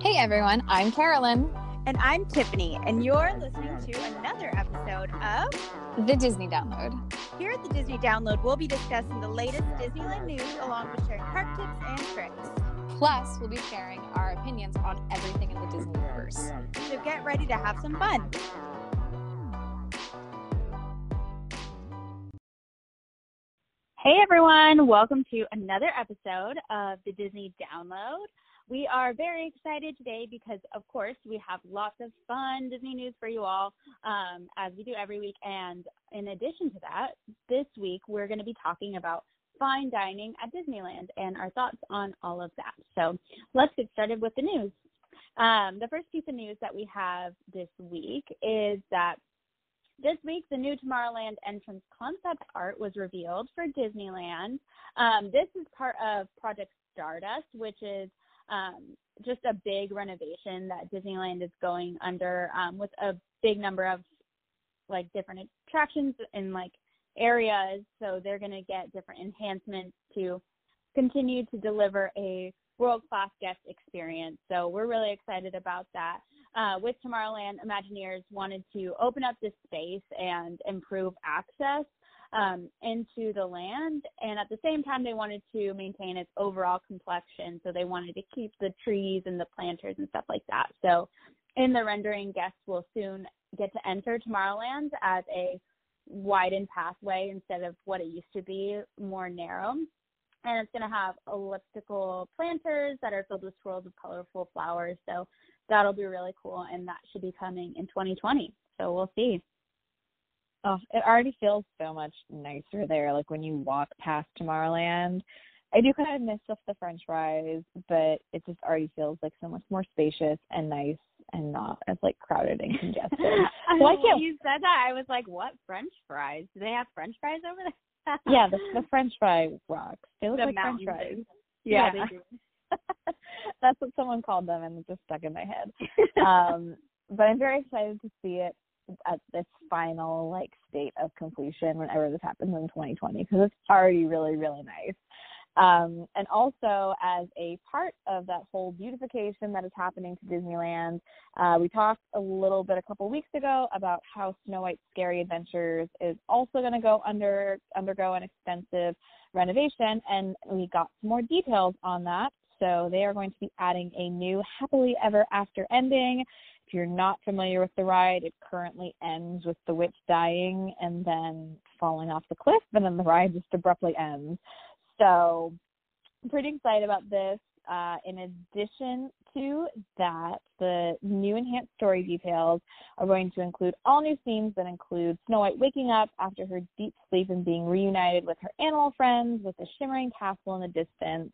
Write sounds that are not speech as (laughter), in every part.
Hey everyone, I'm Carolyn. And I'm Tiffany, and you're listening to another episode of The Disney Download. Here at the Disney Download, we'll be discussing the latest Disneyland news along with sharing park tips and tricks. Plus, we'll be sharing our opinions on everything in the Disney universe. So get ready to have some fun. Hey everyone, welcome to another episode of the Disney Download. We are very excited today because, of course, we have lots of fun Disney news for you all, um, as we do every week. And in addition to that, this week we're going to be talking about fine dining at Disneyland and our thoughts on all of that. So let's get started with the news. Um, the first piece of news that we have this week is that this week, the new Tomorrowland entrance concept art was revealed for Disneyland. Um, this is part of Project Stardust, which is um, just a big renovation that Disneyland is going under um, with a big number of like different attractions and like areas. So they're going to get different enhancements to continue to deliver a world class guest experience. So we're really excited about that. Uh, with Tomorrowland, Imagineers wanted to open up this space and improve access um, into the land, and at the same time, they wanted to maintain its overall complexion. So they wanted to keep the trees and the planters and stuff like that. So in the rendering, guests will soon get to enter Tomorrowland as a widened pathway instead of what it used to be, more narrow and it's going to have elliptical planters that are filled with swirls of colorful flowers. So that'll be really cool, and that should be coming in 2020. So we'll see. Oh, it already feels so much nicer there. Like when you walk past Tomorrowland, I do kind of miss off the French fries, but it just already feels like so much more spacious and nice and not as like crowded and (laughs) congested. so I can't. You said that I was like, "What French fries? Do they have French fries over there?" Yeah, the, the (laughs) French fry rocks. They look the like French fries. Yeah, yeah. (laughs) that's what someone called them, and it just stuck in my head. (laughs) um, but I'm very excited to see it at this final like state of completion whenever this happens in 2020 because it's already really really nice. Um, and also, as a part of that whole beautification that is happening to Disneyland, uh, we talked a little bit a couple weeks ago about how Snow White's Scary Adventures is also going to go under undergo an extensive renovation, and we got some more details on that. So they are going to be adding a new happily ever after ending. If you're not familiar with the ride, it currently ends with the witch dying and then falling off the cliff, and then the ride just abruptly ends. So I'm pretty excited about this. Uh, in addition to that, the new enhanced story details are going to include all new scenes that include Snow White waking up after her deep sleep and being reunited with her animal friends with a shimmering castle in the distance.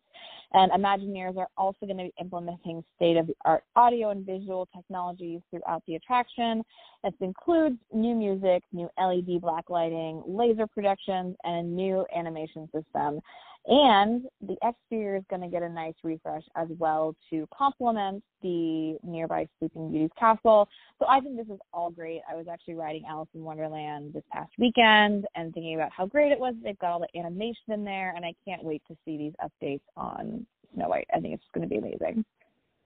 And Imagineers are also going to be implementing state of the art audio and visual technologies throughout the attraction. This includes new music, new LED black lighting, laser projections, and a new animation system. And the exterior is going to get a nice refresh as well to complement the nearby Sleeping Beauty's castle. So I think this is all great. I was actually riding Alice in Wonderland this past weekend and thinking about how great it was. They've got all the animation in there, and I can't wait to see these updates on Snow White. I think it's going to be amazing.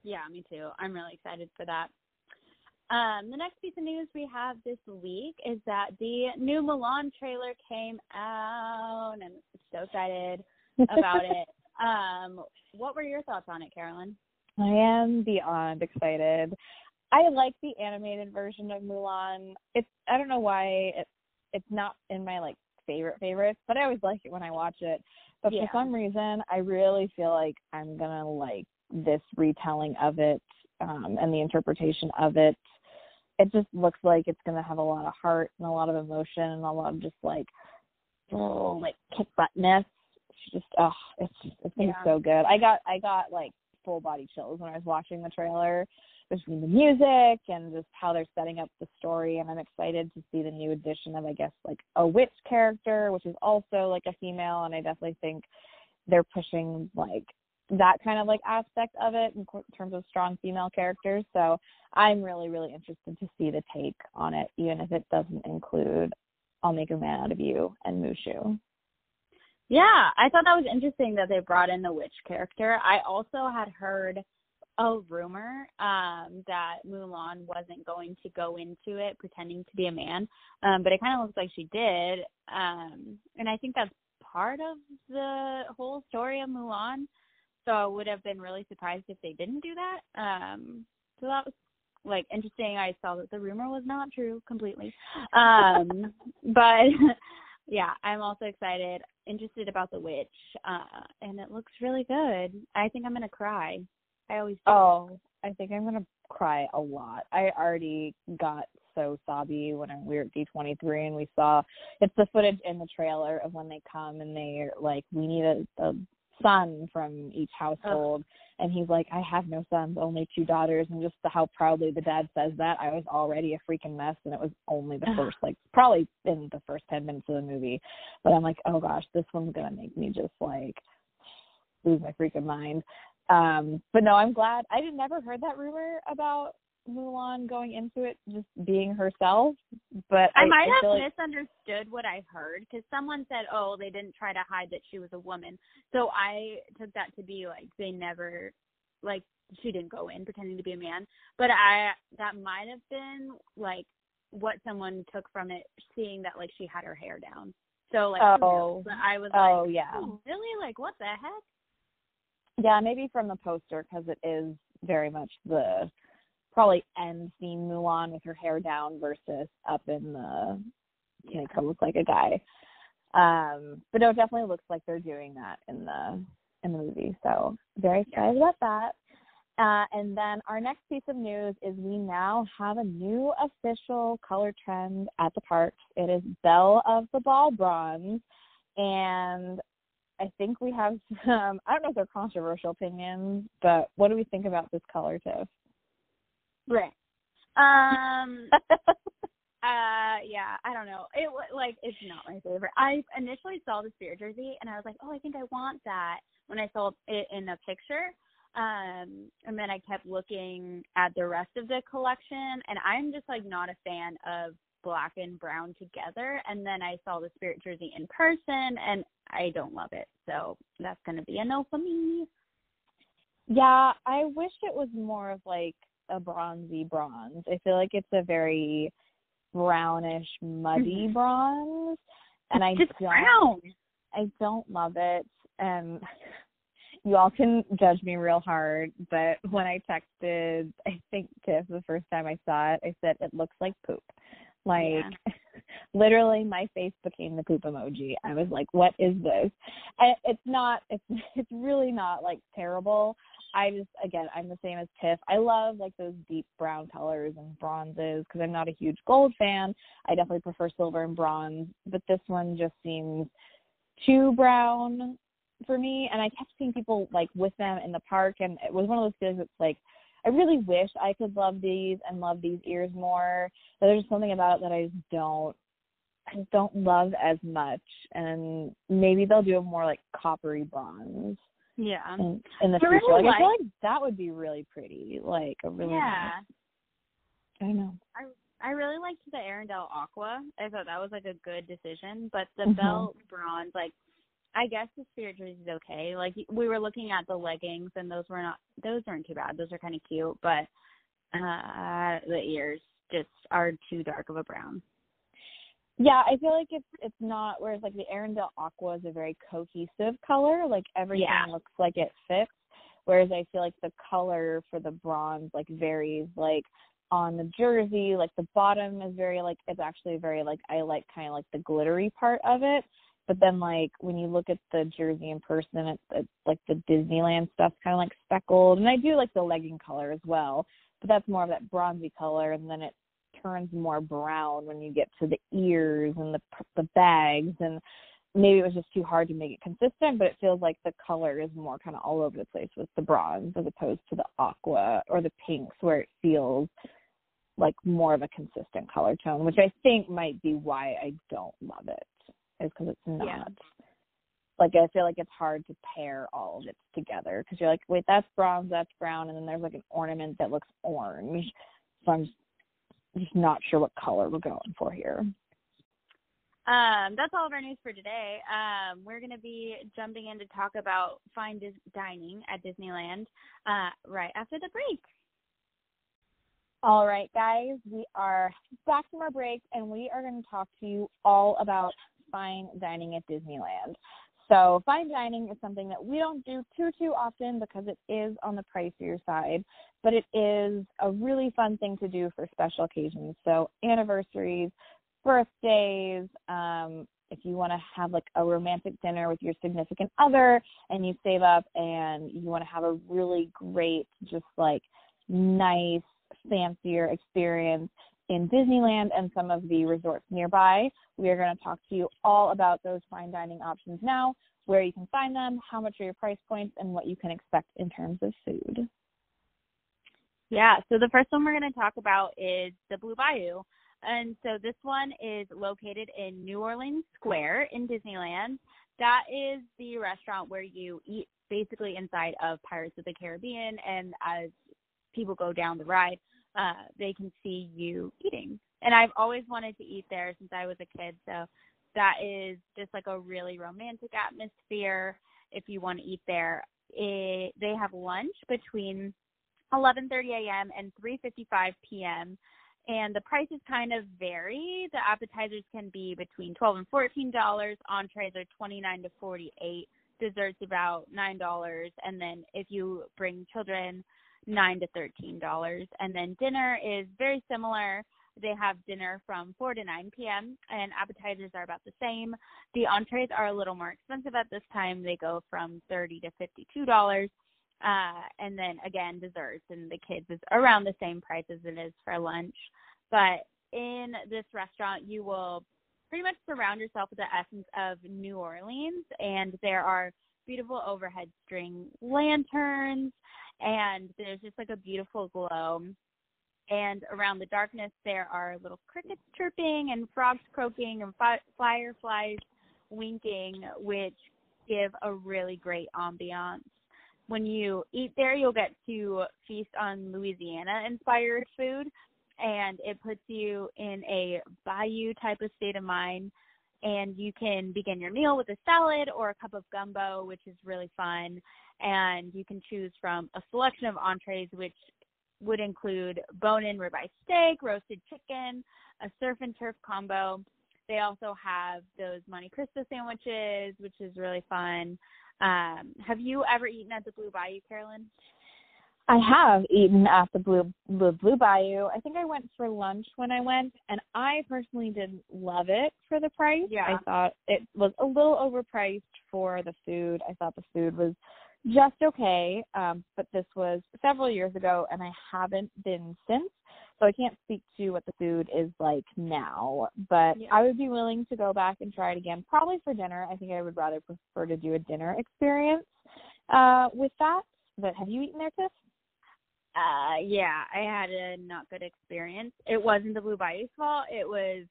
Yeah, me too. I'm really excited for that. Um, the next piece of news we have this week is that the new Mulan trailer came out, and I'm so excited about (laughs) it. Um, what were your thoughts on it, Carolyn? I am beyond excited. I like the animated version of Mulan. It's I don't know why it it's not in my like favorite favorites, but I always like it when I watch it. But yeah. for some reason, I really feel like I'm gonna like this retelling of it um, and the interpretation of it. It just looks like it's gonna have a lot of heart and a lot of emotion and a lot of just like oh, like kick buttness It's just oh, it's just it's been yeah. so good. I got I got like full body chills when I was watching the trailer between the music and just how they're setting up the story and I'm excited to see the new addition of I guess like a witch character which is also like a female and I definitely think they're pushing like that kind of like aspect of it in terms of strong female characters. So I'm really really interested to see the take on it even if it doesn't include I'll make a man out of you and Mushu. Yeah, I thought that was interesting that they brought in the witch character. I also had heard a rumor um that Mulan wasn't going to go into it pretending to be a man. Um but it kind of looks like she did. Um and I think that's part of the whole story of Mulan. So I would have been really surprised if they didn't do that. Um so that was like interesting. I saw that the rumor was not true completely. Um (laughs) but (laughs) yeah, I'm also excited, interested about the witch. Uh and it looks really good. I think I'm to cry. I always do. Oh, I think I'm gonna cry a lot. I already got so sobby when we were at D23 and we saw it's the footage in the trailer of when they come and they're like, we need a, a son from each household. And he's like, I have no sons, only two daughters. And just the, how proudly the dad says that, I was already a freaking mess. And it was only the first, like, probably in the first 10 minutes of the movie. But I'm like, oh gosh, this one's going to make me just like lose my freaking mind. Um, but no, I'm glad. I had never heard that rumor about Mulan going into it just being herself. But I, I, might I have like, misunderstood what I heard because someone said, "Oh, they didn't try to hide that she was a woman." So I took that to be like they never, like she didn't go in pretending to be a man. But I that might have been like what someone took from it, seeing that like she had her hair down. So like, Oh. I was like, Oh like, yeah, oh, really? Like, what the heck? yeah, maybe from the poster because it is very much the probably end scene Mulan with her hair down versus up in the you know, kind of look like a guy. Um, but no, it definitely looks like they're doing that in the in the movie. So very excited about that. Uh, and then our next piece of news is we now have a new official color trend at the park. It is Belle of the Ball Bronze, and I think we have some. (laughs) I don't know if they're controversial opinions, but what do we think about this color, Tiff? Right. Um. Uh, yeah, I don't know. It like it's not my favorite. I initially saw the spirit jersey and I was like, oh, I think I want that when I saw it in a picture. Um, and then I kept looking at the rest of the collection, and I'm just like not a fan of black and brown together. And then I saw the spirit jersey in person, and I don't love it. So that's gonna be a no for me. Yeah, I wish it was more of like a bronzy bronze. I feel like it's a very brownish, muddy Mhm. bronze, and I just don't. brown. I don't love it. And (laughs) you all can judge me real hard, but when I texted, I think Tiff the first time I saw it, I said it looks like poop. Like (laughs) literally my face became the poop emoji. I was like, what is this? And it's not it's (laughs) it's really not like terrible. I just again, I'm the same as Tiff. I love like those deep brown colors and bronzes because I'm not a huge gold fan. I definitely prefer silver and bronze, but this one just seems too brown for me and I kept seeing people like with them in the park and it was one of those feelings that's like I really wish I could love these and love these ears more. But there's something about it that I just don't I just don't love as much and maybe they'll do a more like coppery bronze Yeah. in, in the really future. Like, I feel like- that would be really pretty. Like a really yeah. nice- I know. I I really liked the Arendelle Aqua. I thought that was like a good decision, but the Mhm. Belle Bronze, like, I guess the Spirit Jersey is okay. Like we were looking at the leggings, and those were not, those weren't too bad. Those are kind of cute, but uh the ears just are too dark of a brown. Yeah, I feel like it's it's not whereas like the Arendelle Aqua is a very cohesive color, like everything Yeah. looks like it fits. Whereas I feel like the color for the bronze like varies like on the jersey, like the bottom is very like it's actually very like I like kind of like the glittery part of it. But then like when you look at the jersey in person, it's, it's like the Disneyland stuff kind of like speckled, and I do like the legging color as well. But that's more of that bronzy color, and then it turns more brown when you get to the ears and the the bags and maybe it was just too hard to make it consistent but it feels like the color is more kind of all over the place with the bronze as opposed to the aqua or the pinks where it feels like more of a consistent color tone which i think might be why i don't love it is because it's not Yeah. like i feel like it's hard to pair all of it together because you're like wait that's bronze that's brown and then there's like an ornament that looks orange so i'm just just not sure what color we're going for here. Um, that's all of our news for today. Um, we're going to be jumping in to talk about fine dis- dining at Disneyland uh, right after the break. All right, guys, we are back from our break and we are going to talk to you all about fine dining at Disneyland. So, fine dining is something that we don't do too too often because it is on the pricier side, but it is a really fun thing to do for special occasions. So, anniversaries, birthdays, um, if you want to have like a romantic dinner with your significant other and you save up and you want to have a really great, just like nice, fancier experience in Disneyland and some of the resorts nearby. We are going to talk to you all about those fine dining options now, where you can find them, how much are your price points, and what you can expect in terms of food. Yeah, so the first one we're going to talk about is the Blue Bayou. And so this one is located in New Orleans Square in Disneyland. That is the restaurant where you eat basically inside of Pirates of the Caribbean. And as people go down the ride, uh, they can see you eating. And I've always wanted to eat there since I was a kid. So that is just like a really romantic atmosphere if you want to eat there. It, they have lunch between 11:30 a.m. and 3:55 p.m and the prices kind of vary. The appetizers can be between twelve and fourteen dollars. Entrees are twenty nine to forty eight. Desserts about nine dollars, and then if you bring children, nine to thirteen dollars. And then dinner is very similar. They have dinner from 4 to 9 p.m. and appetizers are about the same. The entrees are a little more expensive at this time. They go from 30 to 52 dollars. Uh, and then again, desserts and the kids is around the same price as it is for lunch. But in this restaurant, you will pretty much surround yourself with the essence of New Orleans, and there are beautiful overhead string lanterns, and there's just like a beautiful glow. And around the darkness, there are little crickets chirping and frogs croaking and fi- fireflies winking, which give a really great ambiance when you eat there, you'll get to feast on Louisiana inspired food, and it puts you in a bayou type of state of mind. And you can begin your meal with a salad or a cup of gumbo, which is really fun. And you can choose from a selection of entrees, which would include bone in ribeye steak, roasted chicken, a surf and turf combo. They also have those Monte Cristo sandwiches, which is really fun. Um, have you ever eaten at the Blue Bayou, Carolyn? I have eaten at the Blue, Blue Blue Bayou. I think I went for lunch when I went, and I personally didn't love it for the price. Yeah. I thought it was a little overpriced for the food. I thought the food was just okay, um, but this was several years ago, and I haven't been since. So I can't speak to what the food is like now, but Yeah. I would be willing to go back and try it again, probably for dinner. I think I would rather prefer to do a dinner experience uh, with that. But have you eaten there, Tiff? Uh, yeah, I had a not good experience. It wasn't the Blue Bayou's fault. It was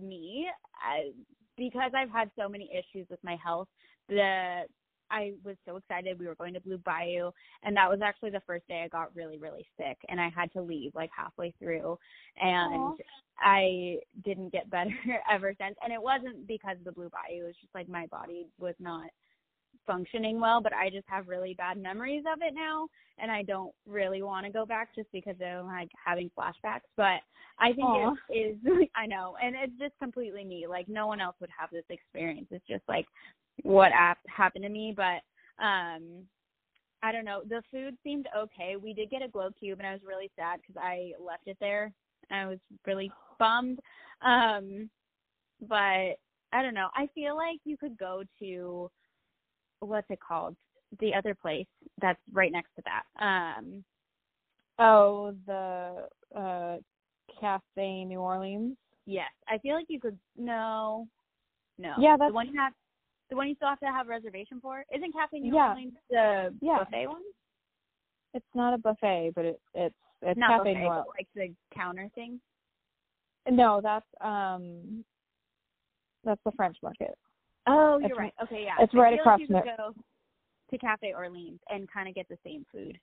me. I, because I've had so many issues with my health. The I was so excited we were going to Blue Bayou, and that was actually the first day I got really, really sick, and I had to leave like halfway through, and Aw. I didn't get better (laughs) ever since. And it wasn't because of the Blue Bayou; it was just like my body was not functioning well. But I just have really bad memories of it now, and I don't really want to go back just because I'm like having flashbacks. But I think Aw. it is. (laughs) I know, and it's just completely me. Like no one else would have this experience. It's just like what happened to me, but um I don't know. The food seemed okay. We did get a glow cube, and I was really sad because I left it there. I was really bummed. Um, but I don't know. I feel like you could go to what's it called? The other place that's right next to that. Um, Oh, the uh, Cafe New Orleans. yes, I feel like you could. No, no. Yeah, that's the one you have. The one you still have to have a reservation for isn't Cafe New Yeah. Orleans the Yeah. buffet one? It's not a buffet, but it, it's it's Not Cafe buffet, New Orleans. like the counter thing. No, that's um, that's the French Market. Oh, you're right. Okay, yeah. it's I right across like from you could go to Cafe Orleans and kind of get the same food.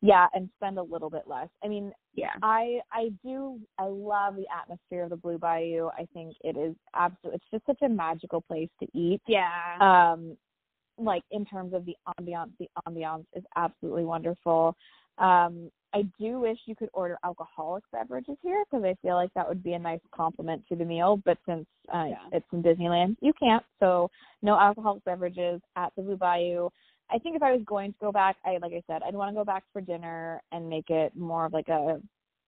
yeah, and spend a little bit less. I mean, Yeah. I I do I love the atmosphere of the Blue Bayou. I think it is absolute. It's just such a magical place to eat. Yeah. Um, like in terms of the ambiance, the ambiance is absolutely wonderful. Um, I do wish you could order alcoholic beverages here because I feel like that would be a nice complement to the meal. But since uh, Yeah. it's in Disneyland, you can't. So no alcoholic beverages at the Blue Bayou. I think if I was going to go back, I like I said, I'd want to go back for dinner and make it more of like a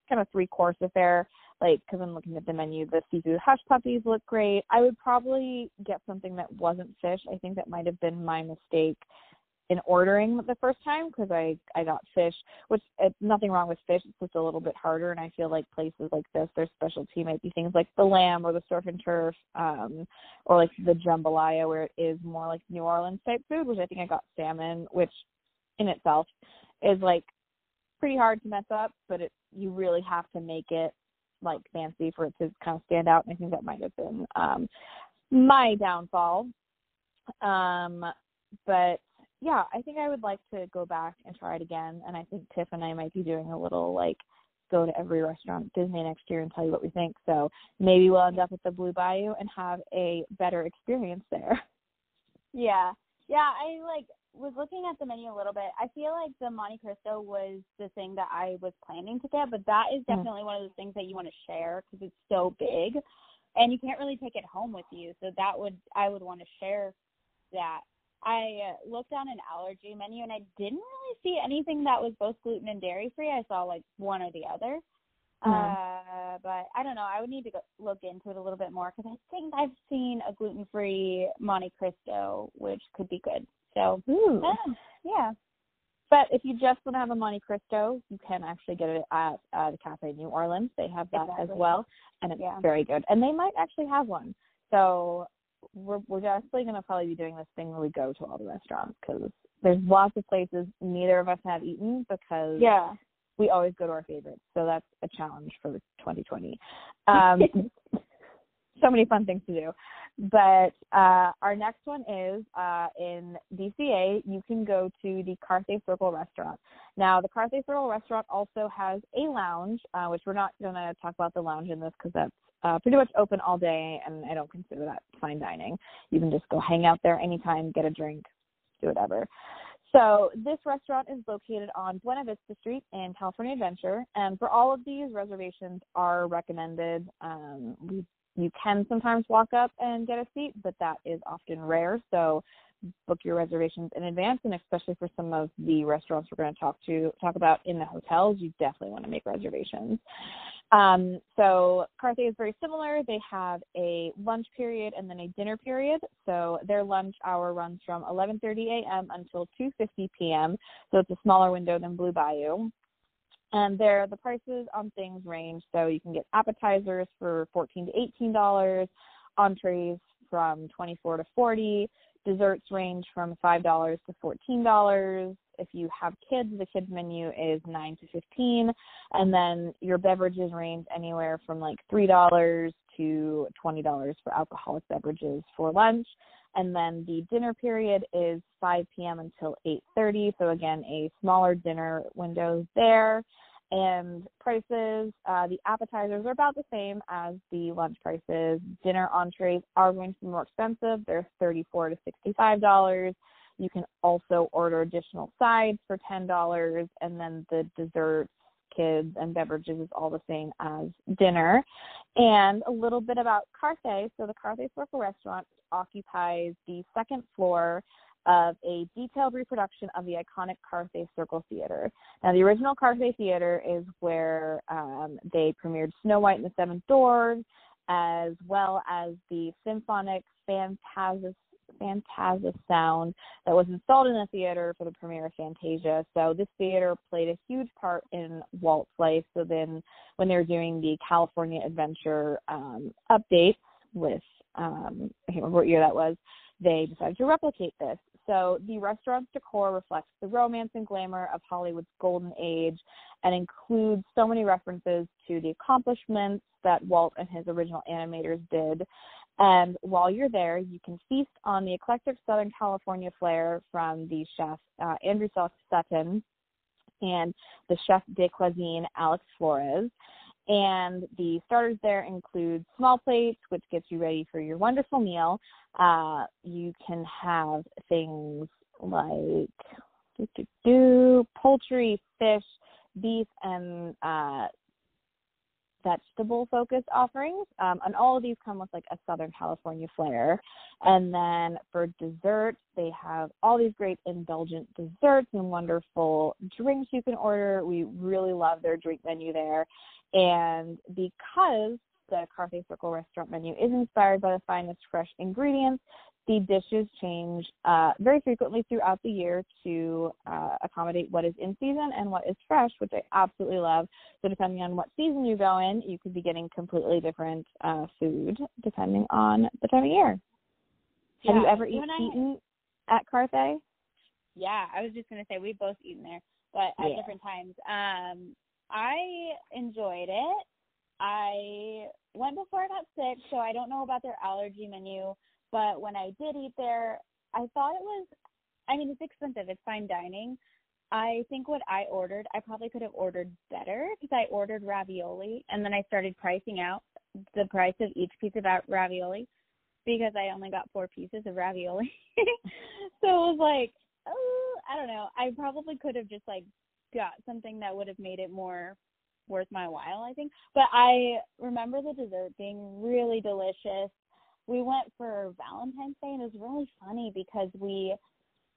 kind of three course affair. Like, because I'm looking at the menu, the seafood hush puppies look great. I would probably get something that wasn't fish. I think that might have been my mistake in ordering the first time because I I got fish, which it's nothing wrong with fish. It's just a little bit harder, and I feel like places like this, their specialty might be things like the lamb or the surf and turf, um, or like the jambalaya, where it is more like New Orleans type food. Which I think I got salmon, which in itself is like pretty hard to mess up, but it you really have to make it like fancy for it to kind of stand out. And I think that might have been um my downfall. Um but yeah, I think I would like to go back and try it again. And I think Tiff and I might be doing a little like go to every restaurant at Disney next year and tell you what we think. So maybe we'll end up at the Blue Bayou and have a better experience there. (laughs) Yeah. Yeah, I like was looking at the menu a little bit. I feel like the Monte Cristo was the thing that I was planning to get, but that is Mm. definitely one of those things that you want to share because it's so big, and you can't really take it home with you. So that would I would want to share that. I uh, looked on an allergy menu and I didn't really see anything that was both gluten and dairy free. I saw like one or the other. Mhm. Uh, but I don't know. I would need to go look into it a little bit more because I think I've seen a gluten free Monte Cristo, which could be good. So Ooh. Yeah. But if you just want to have a Monte Cristo, you can actually get it at uh, the Cafe New Orleans. They have that as well, and it's Yeah. very good. And they might actually have one. So we're we're definitely going to probably be doing this thing where we go to all the restaurants because there's lots of places neither of us have eaten because Yeah. we always go to our favorites. So that's a challenge for 2020. (laughs) Um, so many fun things to do. But uh, our next one is uh, in DCA. You can go to the Carthay Circle restaurant. Now, the Carthay Circle restaurant also has a lounge, uh, which we're not going to talk about the lounge in this because that's uh, pretty much open all day, and I don't consider that fine dining. You can just go hang out there anytime, get a drink, do whatever. So this restaurant is located on Buena Vista Street in California Adventure, and for all of these, reservations are recommended. Um, we, you can sometimes walk up and get a seat, but that is often rare. So book your reservations in advance, and especially for some of the restaurants we're going to talk to talk about in the hotels, you definitely want to make reservations. Um, so Carthay is very similar. They have a lunch period and then a dinner period. So their lunch hour runs from 11:30 a.m. until 2:50 p.m. So it's a smaller window than Blue Bayou. And there, the prices on things range. So you can get appetizers for 14 to 18 dollars, entrees from 24 to 40, desserts range from five dollars to 14 dollars. If you have kids, the kids menu is nine to 15, and then your beverages range anywhere from like three dollars to 20 dollars for alcoholic beverages for lunch. And then the dinner period is 5 p.m. until 8:30. So again, a smaller dinner window there and prices. Uh, the appetizers are about the same as the lunch prices. Dinner entrees are going to be more expensive. They're thirty-four to sixty-five dollars. You can also order additional sides for ten dollars, and then the desserts, kids, and beverages is all the same as dinner. And a little bit about Carthay. So the Carthay Circle restaurant occupies the second floor of a detailed reproduction of the iconic Carthay Circle Theater. Now, the original Carthay Theater is where um, they premiered Snow White and the Seven Dwarfs, as well as the symphonic Phantasis, Fantasia sound that was installed in the theater for the premiere of Fantasia. So this theater played a huge part in Walt's life. So then, when they were doing the California Adventure um, updates with um, I can't remember what year that was, they decided to replicate this. So the restaurant's decor reflects the romance and glamour of Hollywood's golden age and includes so many references to the accomplishments that Walt and his original animators did. And while you're there, you can feast on the eclectic Southern California flair from the chef uh, Andrew Sutton and the chef de cuisine Alex Flores. And the starters there include small plates, which gets you ready for your wonderful meal. Uh, you can have things like do, do, poultry, fish, beef, and uh, vegetable focused offerings. Um, and all of these come with like a Southern California flair. And then for dessert, they have all these great indulgent desserts and wonderful drinks you can order. We really love their drink menu there. And because the Carthay Circle restaurant menu is inspired by the finest fresh ingredients, the dishes change uh, very frequently throughout the year to uh, accommodate what is in season and what is fresh, which I absolutely love. So depending on what season you go in, you could be getting completely different uh, food depending on the time of year. Yeah, Have you ever eat, I- eaten at Carthay? Yeah, I was just gonna say we've both eaten there, but at Yeah. different times. Um, I enjoyed it. I went before I got sick, so I don't know about their allergy menu. But when I did eat there, I thought it was. I mean, it's expensive. It's fine dining. I think what I ordered, I probably could have ordered better because I ordered ravioli and then I started pricing out the price of each piece of ravioli because I only got four pieces of ravioli. (laughs) so it was like, oh, I don't know. I probably could have just like got something that would have made it more worth my while, I think. But I remember the dessert being really delicious. We went for Valentine's Day and it was really funny because we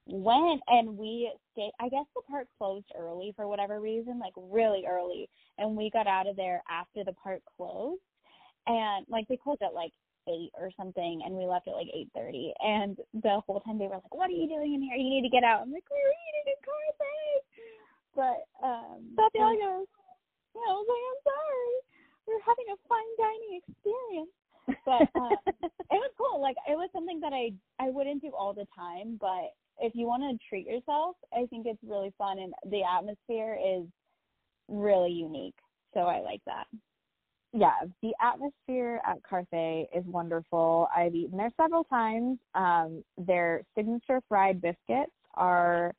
went and we stayed I guess the park closed early for whatever reason, like really early. And we got out of there after the park closed. And like they closed at like eight or something and we left at like eight thirty and the whole time they were like, What are you doing in here? You need to get out. I'm like, We're eating in Carthay But um Stop yelling was- yeah, I was like, I'm sorry. We're having a fine dining experience. But uh, (laughs) it was cool. Like it was something that I I wouldn't do all the time, but if you want to treat yourself, I think it's really fun and the atmosphere is really unique. So I like that. yeah, the atmosphere at Carthay is wonderful. I've eaten there several times. Um, their signature fried biscuits are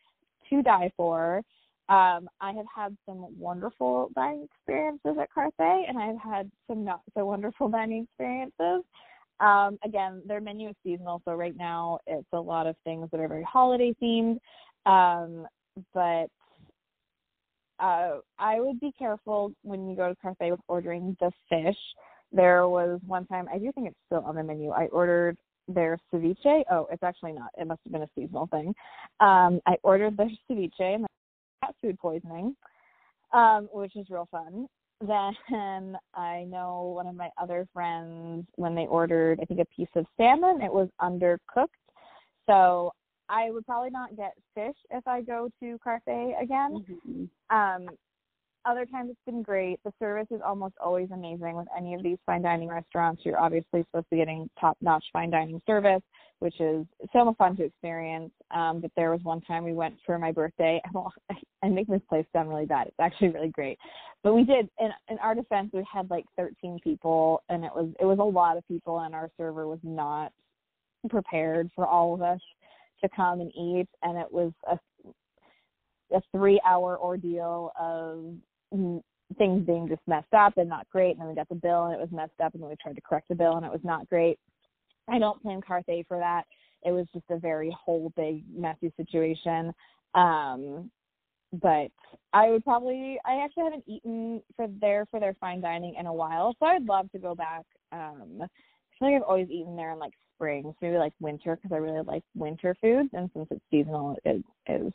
to die for. Um, I have had some wonderful dining experiences at Carthay, and I've had some not so wonderful (laughs) dining experiences. Um, again, their menu is seasonal, so right now it's a lot of things that are very holiday themed. Um, but uh, I would be careful when you go to Carthay with ordering the fish. There was one time, I do think it's still on the menu. I ordered their ceviche. Oh, it's actually not. It must have been a seasonal thing. Um, I ordered their ceviche and Got food poisoning, um, which is real fun. (laughs) Then I know one of my other friends, when they ordered, I think, a piece of salmon, it was undercooked. So I would probably not get fish if I go to Carthay again. Um, other times it's been great. The service is almost always amazing with any of these fine dining restaurants. You're obviously supposed to be getting top notch fine dining service, which is so much fun to experience. Um, but there was one time we went for my birthday. (laughs) I make this place sound really bad. It's actually really great. But we did in in our defense we had like 13 people and it was it was a lot of people and our server was not prepared for all of us to come and eat and it was a a three hour ordeal of things being just messed up and not great and then we got the bill and it was messed up and then we tried to correct the bill and it was not great. I don't blame carthay for that. It was just a very whole big messy situation. Um but i would probably i actually haven't eaten for there for their fine dining in a while so i'd love to go back um i feel like i've always eaten there in like spring maybe like winter because i really like winter foods and since it's seasonal it is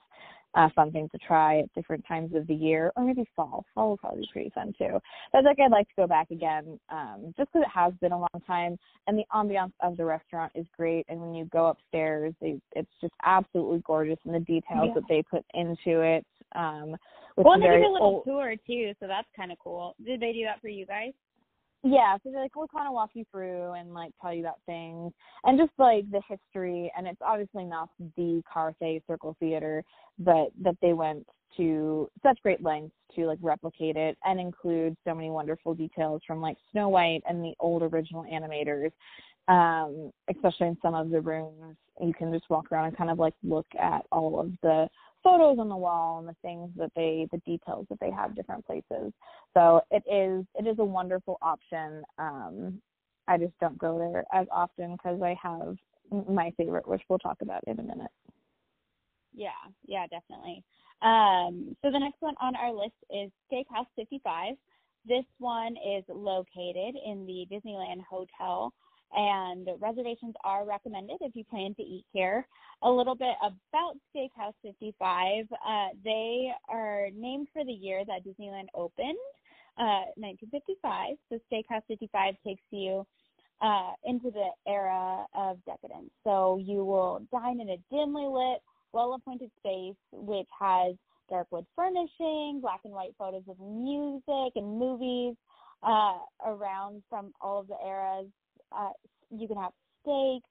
a fun thing to try at different times of the year, or maybe fall. Fall will probably be pretty fun too. But like I'd like to go back again, um, just because it has been a long time, and the ambiance of the restaurant is great. And when you go upstairs, they, it's just absolutely gorgeous, and the details Yeah. that they put into it. Um, Well, they did a little old- tour too, so that's kind of cool. Did they do that for you guys? Yeah so they're like we'll kind of walk you through and like tell you about things and just like the history and it's obviously not the carthay circle theater but that they went to such great lengths to like replicate it and include so many wonderful details from like snow white and the old original animators um especially in some of the rooms. You can just walk around and kind of like look at all of the photos on the wall and the things that they the details that they have different places. So it is it is a wonderful option. Um, I just don't go there as often because I have my favorite, which we'll talk about in a minute. Yeah, yeah, definitely. Um, so the next one on our list is Steakhouse 55. This one is located in the Disneyland Hotel, and reservations are recommended if you plan to eat here. A little bit about Steakhouse 55. Uh, they are named for the year that Disneyland opened, uh, 1955. So Steakhouse 55 takes you uh, into the era of decadence. So you will dine in a dimly lit, well appointed space which has dark wood furnishing, black and white photos of music and movies uh, around from all of the eras. Uh, you can have steak,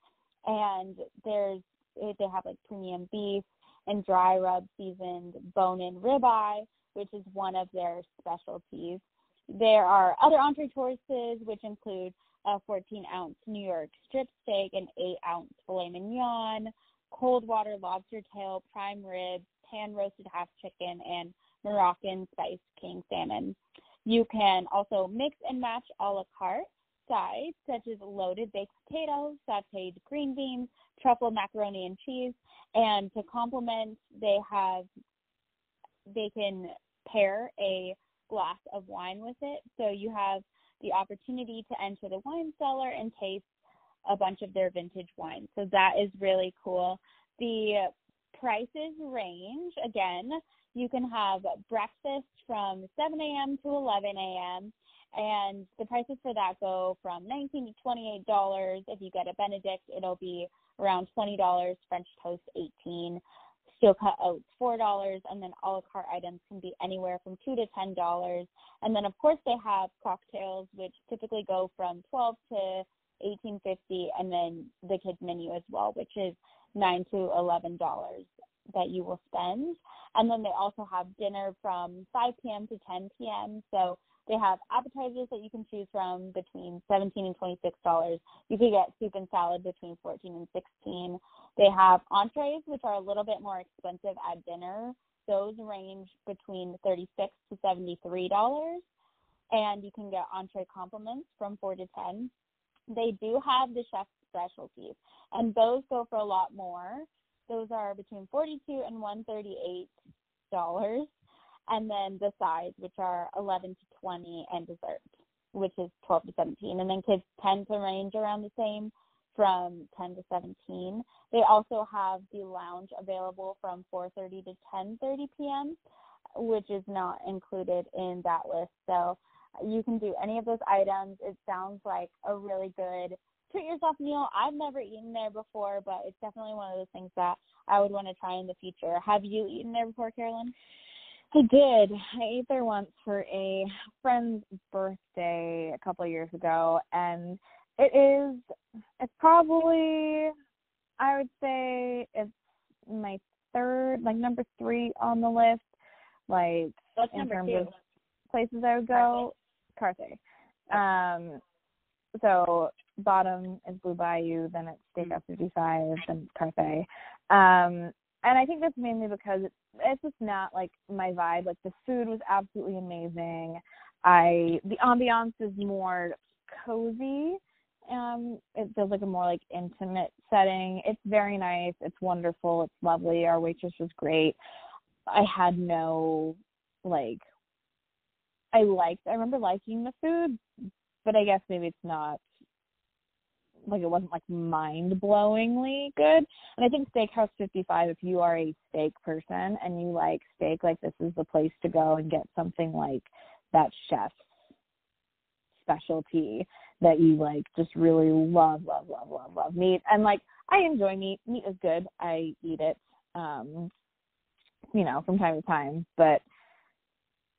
and there's they have like premium beef and dry rub seasoned bone-in ribeye, which is one of their specialties. There are other entree choices, which include a 14 ounce New York strip steak, an 8 ounce filet mignon, cold water lobster tail, prime rib, pan roasted half chicken, and Moroccan spiced king salmon. You can also mix and match a la carte sides such as loaded baked potatoes, sauteed green beans, truffle macaroni and cheese, and to complement, they have they can pair a glass of wine with it. So you have the opportunity to enter the wine cellar and taste a bunch of their vintage wines. So that is really cool. The prices range. Again, you can have breakfast from 7 a.m. to 11 a.m. And the prices for that go from 19 to 28 dollars. If you get a Benedict, it'll be around 20 dollars. French toast 18. Steel cut oats four dollars, and then a la carte items can be anywhere from two to ten dollars. And then of course they have cocktails, which typically go from 12 to 1850, and then the kids menu as well, which is nine to eleven dollars that you will spend. And then they also have dinner from 5 p.m. to 10 p.m. So they have appetizers that you can choose from between 17 and 26 dollars. You could get soup and salad between 14 and 16. They have entrees, which are a little bit more expensive at dinner. Those range between 36 to 73 dollars, and you can get entree compliments from 4 to 10. They do have the chef's specialties, and those go for a lot more. Those are between 42 and 138 dollars and then the sides, which are 11 to 20, and dessert, which is 12 to 17. And then kids tend to range around the same from 10 to 17. They also have the lounge available from 4:30 to 10:30 p.m., which is not included in that list. So you can do any of those items. It sounds like a really good treat yourself meal. I've never eaten there before, but it's definitely one of those things that I would want to try in the future. Have you eaten there before, Carolyn? I did. I ate there once for a friend's birthday a couple of years ago, and it is. It's probably, I would say, it's my third, like number three on the list. Like What's in terms two? of places I would go, Carthay. Um, so bottom is Blue Bayou, then it's Steakhouse 55, then Carthay. Um, and I think that's mainly because it's just not like my vibe. Like the food was absolutely amazing. I the ambiance is more cozy. Um, it feels like a more like intimate setting. It's very nice. It's wonderful. It's lovely. Our waitress was great. I had no like I liked I remember liking the food, but I guess maybe it's not like it wasn't like mind blowingly good. And I think Steakhouse 55, if you are a steak person and you like steak, like this is the place to go and get something like that chef's specialty that you like just really love, love, love, love, love meat. And like I enjoy meat. Meat is good. I eat it, um, you know, from time to time. But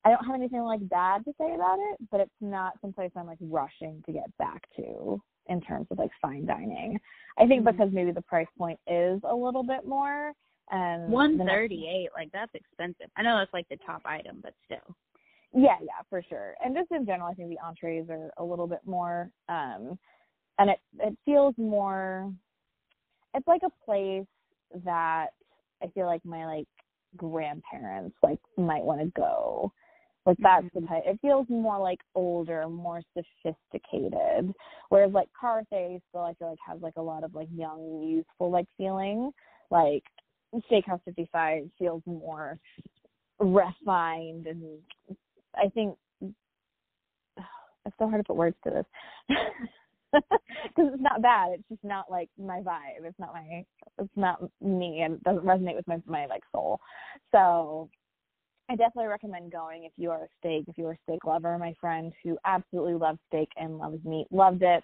I don't have anything like bad to say about it, but it's not someplace I'm like rushing to get back to in terms of like fine dining. I think Mhm. because maybe the price point is a little bit more and the One thirty-eight, like that's expensive. I know that's like the top item, but still. Yeah, yeah, for sure. And just in general, I think the entrees are a little bit more, um, and it it feels more. It's like a place that I feel like my like grandparents like might want to go. Like that's Mhm. the type. It feels more like older, more sophisticated. Whereas like Carthay still, I feel like has like a lot of like young, youthful like feeling. Like Steakhouse 55 feels more refined, and I think (sighs) it's so hard to put words to this (laughs) because it's not bad. It's just not like my vibe. It's not my. It's not me, and it doesn't resonate with my my like soul. So I definitely recommend going if you are a steak, if you're a steak lover. My friend who absolutely loves steak and loves meat loved it.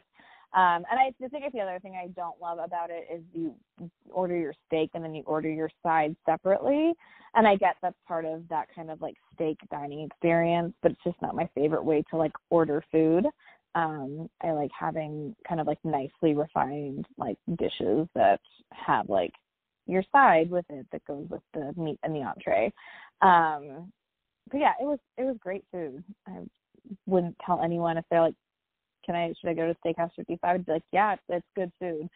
Um, and I just think the other thing I don't love about it is you order your steak and then you order your sides separately. And I get that's part of that kind of like steak dining experience, but it's just not my favorite way to like order food. Um, I like having kind of like nicely refined like dishes that have like your side with it that goes with the meat and the entree. Um, but yeah, it was it was great food. I wouldn't tell anyone if they're like, "Can I should I go to Steakhouse 55?" I'd be like, "Yeah, it's, good food."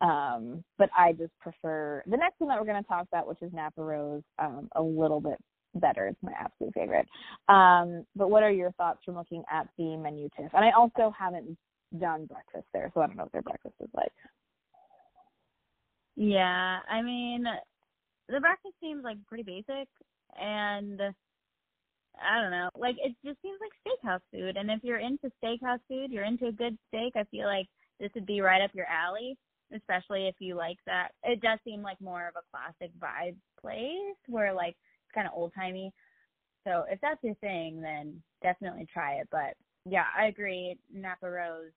Um, but I just prefer the next one that we're going to talk about, which is Napa Rose, um, a little bit better. It's my absolute favorite. Um, but what are your thoughts from looking at the menu, Tiff? And I also haven't done breakfast there, so I don't know what their breakfast is like. Yeah, I mean, the breakfast seems like pretty basic, and I don't know, like it just seems like steakhouse food. And if you're into steakhouse food, you're into a good steak. I feel like this would be right up your alley, especially if you like that. It does seem like more of a classic vibe place where like it's kind of old timey. So if that's your thing, then definitely try it. But yeah, I agree. Napa Rose.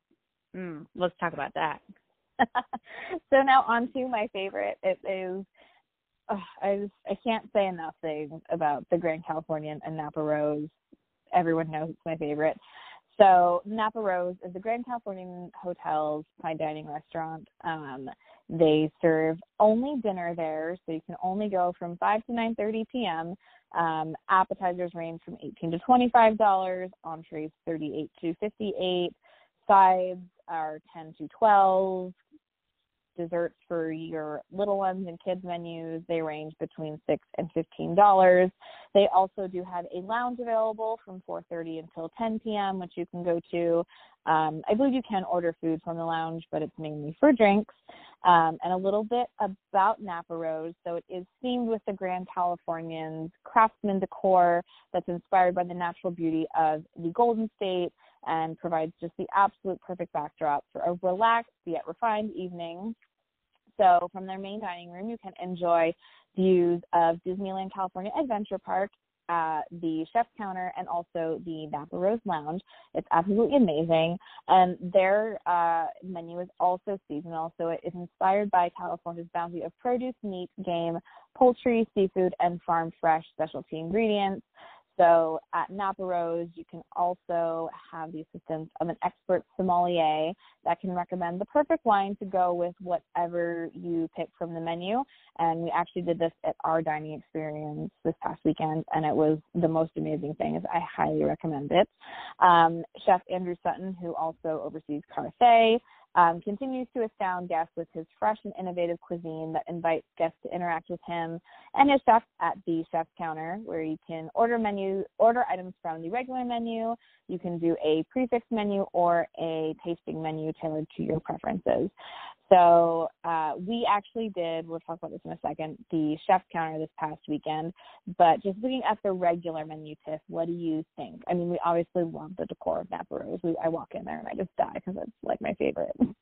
Mm, let's talk about that. (laughs) so now on to my favorite. It is oh, I just I can't say enough things about the Grand Californian and Napa Rose. Everyone knows it's my favorite. So Napa Rose is the Grand Californian Hotel's fine dining restaurant. Um, they serve only dinner there, so you can only go from five to nine thirty p.m. Um, appetizers range from eighteen to twenty-five dollars. Entrees thirty-eight to fifty-eight. Sides are ten to twelve desserts for your little ones and kids menus. They range between six and fifteen dollars. They also do have a lounge available from four thirty until ten p.m which you can go to. Um, i believe you can order food from the lounge but it's mainly for drinks. Um, and a little bit about napa rose so it is themed with the grand californians craftsman decor that's inspired by the natural beauty of the golden state and provides just the absolute perfect backdrop for a relaxed yet refined evening. So, from their main dining room, you can enjoy views of Disneyland California Adventure Park, uh, the chef's counter, and also the Napa Rose Lounge. It's absolutely amazing. And their uh, menu is also seasonal, so it is inspired by California's bounty of produce, meat, game, poultry, seafood, and farm fresh specialty ingredients. So at Napa Rose, you can also have the assistance of an expert sommelier that can recommend the perfect wine to go with whatever you pick from the menu. And we actually did this at our dining experience this past weekend, and it was the most amazing thing. I highly recommend it. Um, Chef Andrew Sutton, who also oversees Carthay, um, continues to astound guests with his fresh and innovative cuisine that invites guests to interact with him and his chef at the chef's counter, where you can order menu, order items from the regular menu. You can do a prix fixe menu or a tasting menu tailored to your preferences. So uh, we actually did. We'll talk about this in a second. The chef's counter this past weekend, but just looking at the regular menu, Tiff, what do you think? I mean, we obviously love the decor of Napa Rose. We, I walk in there and I just die because it's like my favorite. (laughs)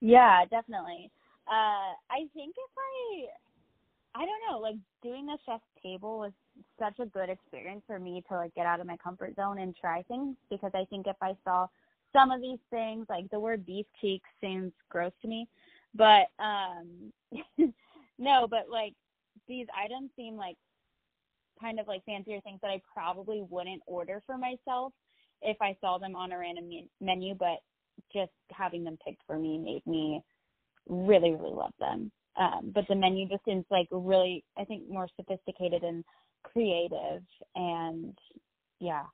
Yeah, definitely. Uh, I think if I, I don't know, like doing the chef's table was such a good experience for me to like get out of my comfort zone and try things because I think if I saw some of these things, like the word beef cheeks seems gross to me, but um, (laughs) no, but like these items seem like kind of like fancier things that I probably wouldn't order for myself if I saw them on a random me- menu, but just having them picked for me made me really, really love them. Um, but the menu just seems like really, I think, more sophisticated and creative. And yeah,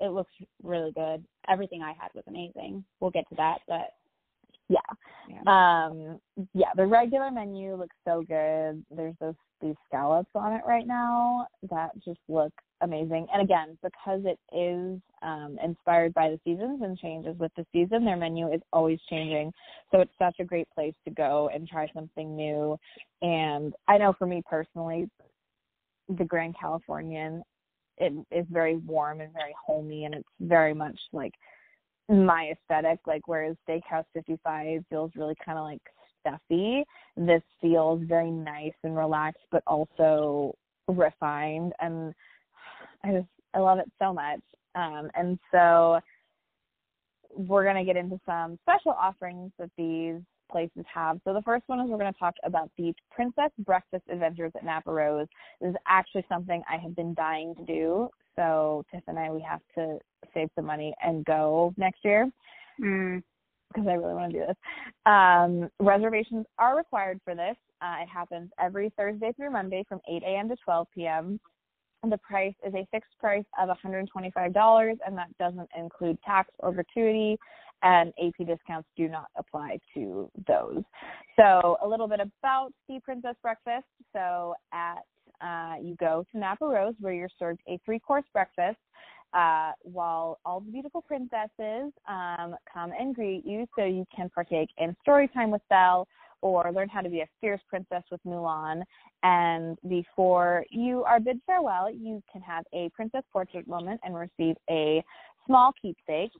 it looks really good. Everything I had was amazing. We'll get to that, but yeah. Yeah. Um, yeah, the regular menu looks so good. There's those these scallops on it right now that just look amazing. And again, because it is um, inspired by the seasons and changes with the season, their menu is always changing. So it's such a great place to go and try something new. And I know for me personally, the Grand Californian it is very warm and very homey, and it's very much like my aesthetic. Like whereas Steakhouse 55 feels really kind of like stuffy, this feels very nice and relaxed, but also refined and I just I love it so much. Um, and so we're going to get into some special offerings that these places have. So the first one is we're going to talk about the Princess Breakfast Adventures at Napa Rose. This is actually something I have been dying to do. So Tiff and I, we have to save some money and go next year. Mm. Because I really want to do this. Um, reservations are required for this. Uh, it happens every Thursday through Monday from 8 a.m. to 12 p.m. The price is a fixed price of $125, and that doesn't include tax or gratuity, and AP discounts do not apply to those. So, a little bit about the Princess Breakfast. So, at uh, you go to Napa Rose, where you're served a three-course breakfast. Uh, while all the beautiful princesses um, come and greet you, so you can partake in story time with Belle or learn how to be a fierce princess with Mulan. And before you are bid farewell, you can have a princess portrait moment and receive a small keepsake.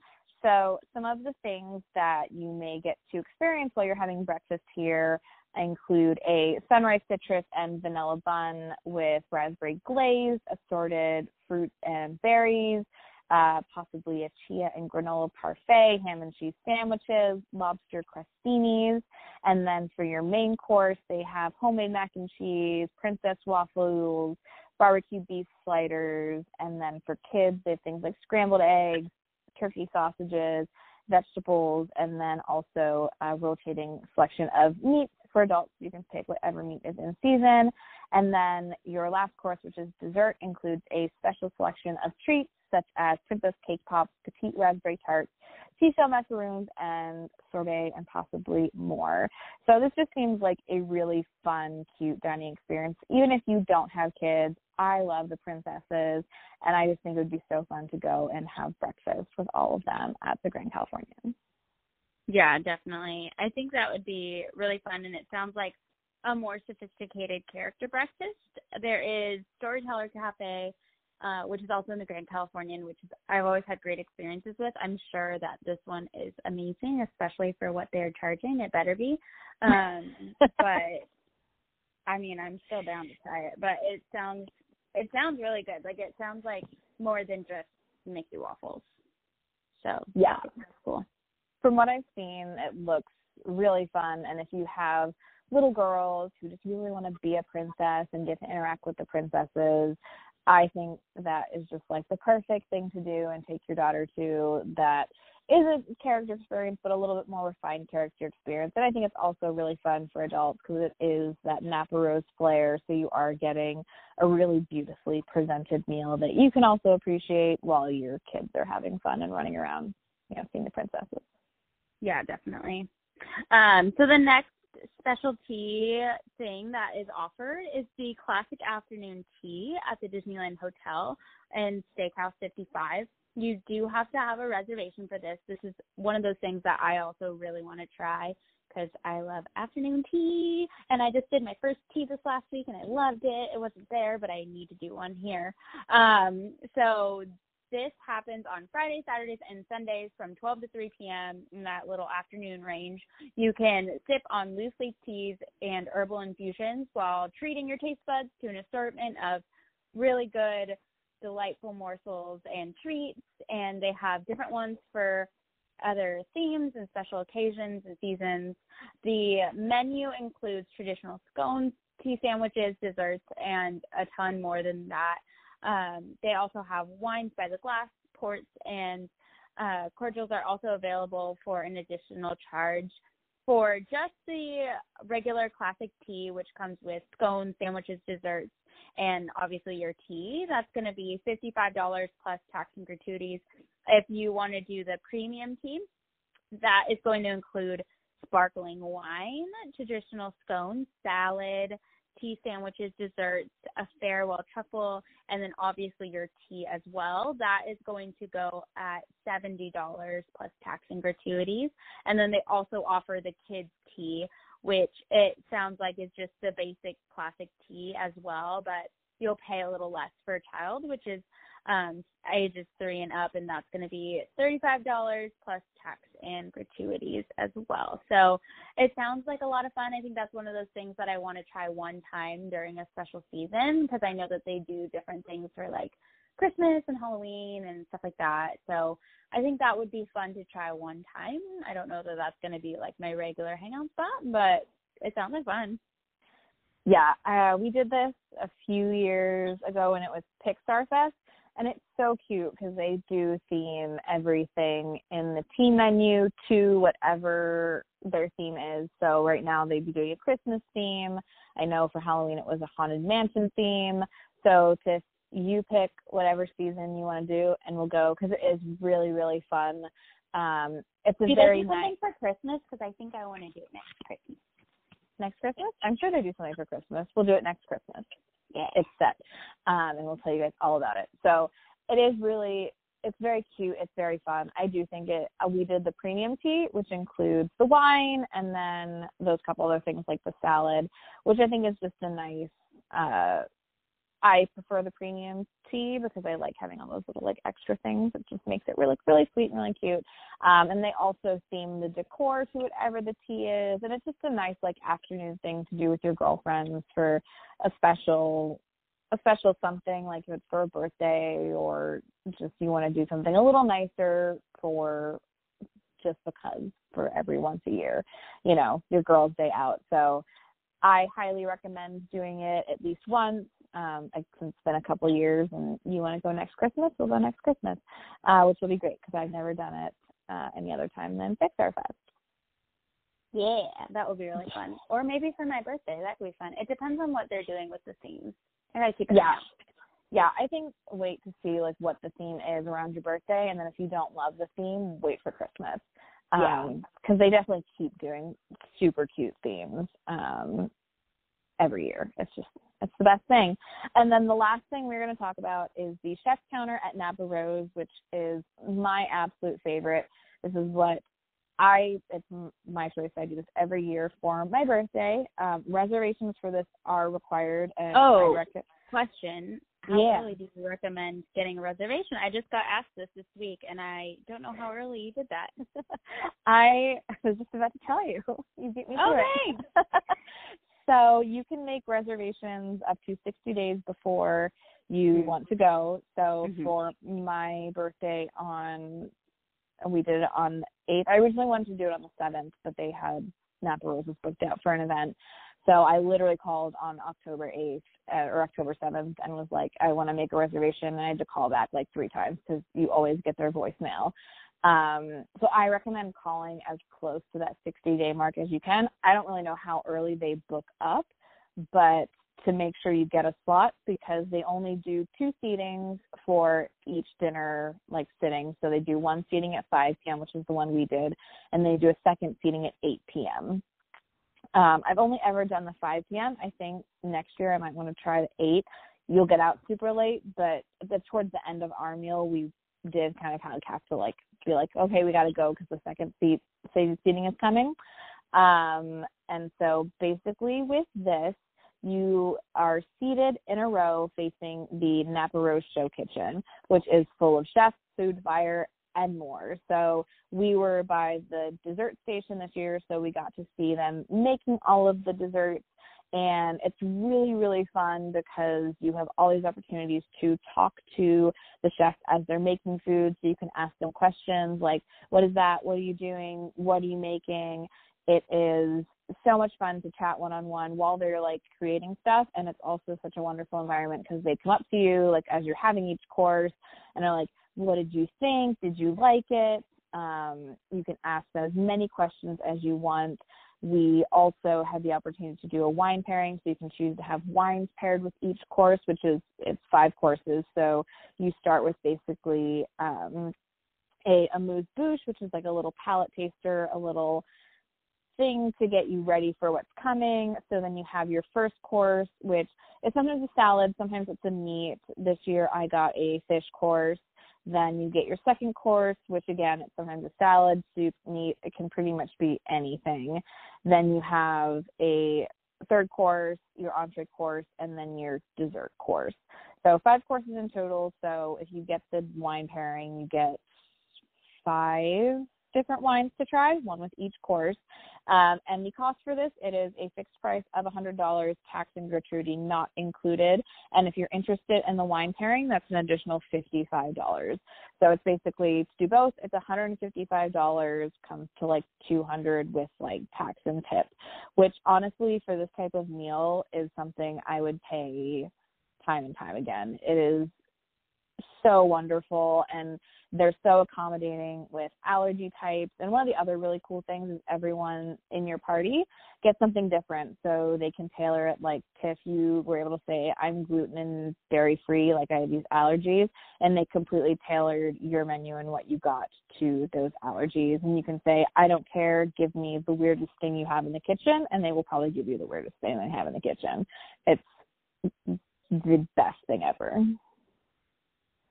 So, some of the things that you may get to experience while you're having breakfast here include a sunrise citrus and vanilla bun with raspberry glaze, assorted fruit and berries, uh, possibly a chia and granola parfait, ham and cheese sandwiches, lobster crostinis, and then for your main course, they have homemade mac and cheese, princess waffles, barbecue beef sliders, and then for kids, they have things like scrambled eggs, turkey sausages, vegetables, and then also a rotating selection of meats for adults. You can pick whatever meat is in season. And then your last course, which is dessert, includes a special selection of treats such as Princess Cake Pops, Petite Raspberry Tarts, seashell macaroons, and sorbet, and possibly more. So this just seems like a really fun, cute dining experience. Even if you don't have kids, I love the princesses, and I just think it would be so fun to go and have breakfast with all of them at the Grand Californian. Yeah, definitely. I think that would be really fun, and it sounds like a more sophisticated character breakfast. There is Storyteller Cafe, uh, which is also in the Grand Californian, which is I've always had great experiences with. I'm sure that this one is amazing, especially for what they're charging. It better be. Um, (laughs) but I mean, I'm still down to try it. But it sounds it sounds really good. Like it sounds like more than just Mickey waffles. So yeah, that's cool from what I've seen, it looks really fun. And if you have little girls who just really want to be a princess and get to interact with the princesses, I think that is just like the perfect thing to do and take your daughter to that is a character experience, but a little bit more refined character experience. And I think it's also really fun for adults because it is that Napa Rose flair. So you are getting a really beautifully presented meal that you can also appreciate while your kids are having fun and running around, you know, seeing the princesses. Yeah, definitely. Um, so the next specialty thing that is offered is the classic afternoon tea at the Disneyland Hotel and Steakhouse 55. You do have to have a reservation for this. This is one of those things that I also really want to try because I love afternoon tea. And I just did my first tea this last week and I loved it. It wasn't there, but I need to do one here. Um, so this happens on Fridays, Saturdays, and Sundays from 12 to 3 p.m. in that little afternoon range. You can sip on loose leaf teas and herbal infusions while treating your taste buds to an assortment of really good, delightful morsels and treats. And they have different ones for other themes and special occasions and seasons. The menu includes traditional scones, tea sandwiches, desserts, and a ton more than that. Um, they also have wines by the glass, ports, and uh, cordials are also available for an additional charge. For just the regular classic tea, which comes with scones, sandwiches, desserts, and obviously your tea, that's going to be $55 plus tax and gratuities. If you want to do the premium tea, that is going to include sparkling wine, traditional scones, salad, tea sandwiches, desserts, a farewell truffle, and then obviously your tea as well. That is going to go at $70 plus tax and gratuities. And then they also offer the kids tea, which it sounds like is just the basic classic tea as well, but you'll pay a little less for a child, which is um, ages three and up, and that's going to be $35 plus tax and gratuities as well. So it sounds like a lot of fun. I think that's one of those things that I want to try one time during a special season because I know that they do different things for like Christmas and Halloween and stuff like that. So I think that would be fun to try one time. I don't know that that's going to be like my regular hangout spot, but it sounds like fun. Yeah, uh, we did this a few years ago when it was Pixar Fest, and it's so cute because they do theme everything in the team menu to whatever their theme is. So right now they'd be doing a Christmas theme. I know for Halloween it was a haunted mansion theme. So to you pick whatever season you want to do, and we'll go because it is really really fun. Um, it's a do very do nice something for Christmas? Because I think I want to do it next Christmas. next Christmas. I'm sure they do something for Christmas. We'll do it next Christmas. Yeah. It's set, um, and we'll tell you guys all about it. So it is really it's very cute. It's very fun. I do think it. Uh, we did the premium tea, which includes the wine and then those couple other things like the salad, which I think is just a nice. uh I prefer the premium tea because I like having all those little like extra things. It just makes it really really sweet and really cute. Um, and they also theme the decor to whatever the tea is, and it's just a nice like afternoon thing to do with your girlfriends for a special a special something like if it's for a birthday or just you want to do something a little nicer for just because for every once a year, you know, your girls' day out. So I highly recommend doing it at least once. Um, since it's been a couple years and you want to go next Christmas, we'll go next Christmas, uh, which will be great because I've never done it uh, any other time than Pixar Fest. Yeah, that would be really (laughs) fun. Or maybe for my birthday, that could be fun. It depends on what they're doing with the themes. And I gotta keep eye Yeah. Yeah, I think wait to see like what the theme is around your birthday, and then if you don't love the theme, wait for Christmas. Yeah. Um, because they definitely keep doing super cute themes um every year. It's just it's the best thing. And then the last thing we're going to talk about is the chef's counter at Napa Rose, which is my absolute favorite. This is what I it's my choice. I do this every year for my birthday. Um, reservations for this are required, and Oh. I rec- Question: How Yeah. early do you recommend getting a reservation? I just got asked this this week, and I don't know how early you did that. (laughs) I was just about to tell you. (laughs) You beat me to Okay. it. (laughs) so you can make reservations up to 60 days before you Mhm. want to go. So Mhm. for my birthday on, we did it on the 8th. I originally wanted to do it on the 7th, but they had Napa Roses booked out for an event. So I literally called on October 8th uh, or October 7th and was like, I want to make a reservation. And I had to call back like three times because you always get their voicemail. Um, so I recommend calling as close to that 60 day mark as you can. I don't really know how early they book up, but to make sure you get a slot because they only do two seatings for each dinner like sitting. So they do one seating at 5 p.m., which is the one we did, and they do a second seating at 8 p.m. Um, I've only ever done the 5 p.m. I think next year I might want to try the 8. You'll get out super late, but the, towards the end of our meal, we did kind of kind of have to like be like, okay, we got to go because the second seat seating is coming. Um, and so basically with this, you are seated in a row facing the Napa Rose Show Kitchen, which is full of chefs, food buyer, and more. So we were by the dessert station this year, so we got to see them making all of the desserts. And it's really, really fun because you have all these opportunities to talk to the chefs as they're making food. So you can ask them questions like, what is that? What are you doing? What are you making? It is so much fun to chat one on one while they're like creating stuff. And it's also such a wonderful environment because they come up to you like as you're having each course and they're like, what did you think? Did you like it? Um, you can ask them as many questions as you want. We also have the opportunity to do a wine pairing, so you can choose to have wines paired with each course, which is it's five courses. So you start with basically um, a amuse bouche, which is like a little palate taster, a little thing to get you ready for what's coming. So then you have your first course, which is sometimes a salad, sometimes it's a meat. This year I got a fish course. Then you get your second course, which again, it's sometimes a salad, soup, meat. It can pretty much be anything. Then you have a third course, your entree course, and then your dessert course. So five courses in total. So if you get the wine pairing, you get five different wines to try, one with each course. Um, and the cost for this, it is a fixed price of $100, tax and gratuity not included. And if you're interested in the wine pairing, that's an additional $55. So it's basically to do both. It's $155 comes to like 200 with like tax and tip, which honestly for this type of meal is something I would pay time and time again. It is so wonderful and they're so accommodating with allergy types. And one of the other really cool things is everyone in your party gets something different. So they can tailor it like if you were able to say, I'm gluten and dairy free, like I have these allergies, and they completely tailored your menu and what you got to those allergies. And you can say, I don't care, give me the weirdest thing you have in the kitchen, and they will probably give you the weirdest thing they have in the kitchen. It's the best thing ever.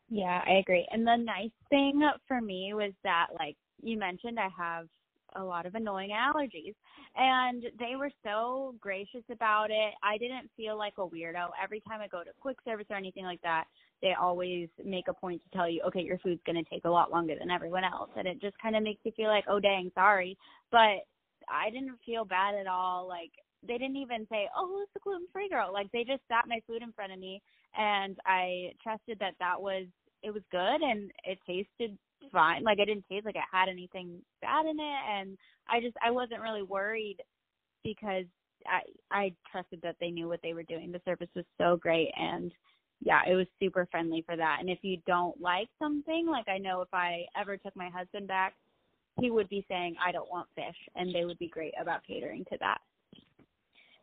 Yeah, I agree. And the nice thing for me was that, like you mentioned, I have a lot of annoying allergies, and they were so gracious about it. I didn't feel like a weirdo. Every time I go to quick service or anything like that, they always make a point to tell you, okay, your food's going to take a lot longer than everyone else. And it just kind of makes you feel like, oh, dang, sorry. But I didn't feel bad at all. Like, they didn't even say, "Oh, who's the gluten free girl?" Like they just sat my food in front of me, and I trusted that that was it was good and it tasted fine. Like I didn't taste like it had anything bad in it, and I just I wasn't really worried because I I trusted that they knew what they were doing. The service was so great, and yeah, it was super friendly for that. And if you don't like something, like I know if I ever took my husband back, he would be saying I don't want fish, and they would be great about catering to that.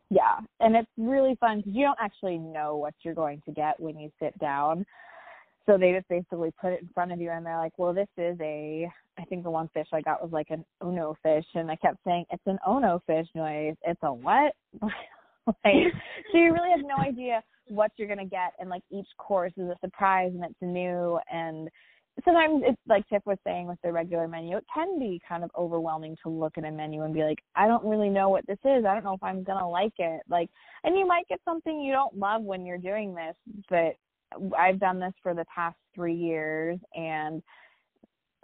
Yeah, and it's really fun because you don't actually know what you're going to get when you sit down. So they just basically put it in front of you, and they're like, "Well, this is a." I think the one fish I got was like an ono fish, and I kept saying, "It's an ono fish noise. It's a what?" (laughs) like, so you really have no idea what you're gonna get, and like each course is a surprise, and it's new, and sometimes it's like Tiff was saying with the regular menu, it can be kind of overwhelming to look at a menu and be like, I don't really know what this is. I don't know if I'm gonna like it. Like, and you might get something you don't love when you're doing this, but I've done this for the past three years and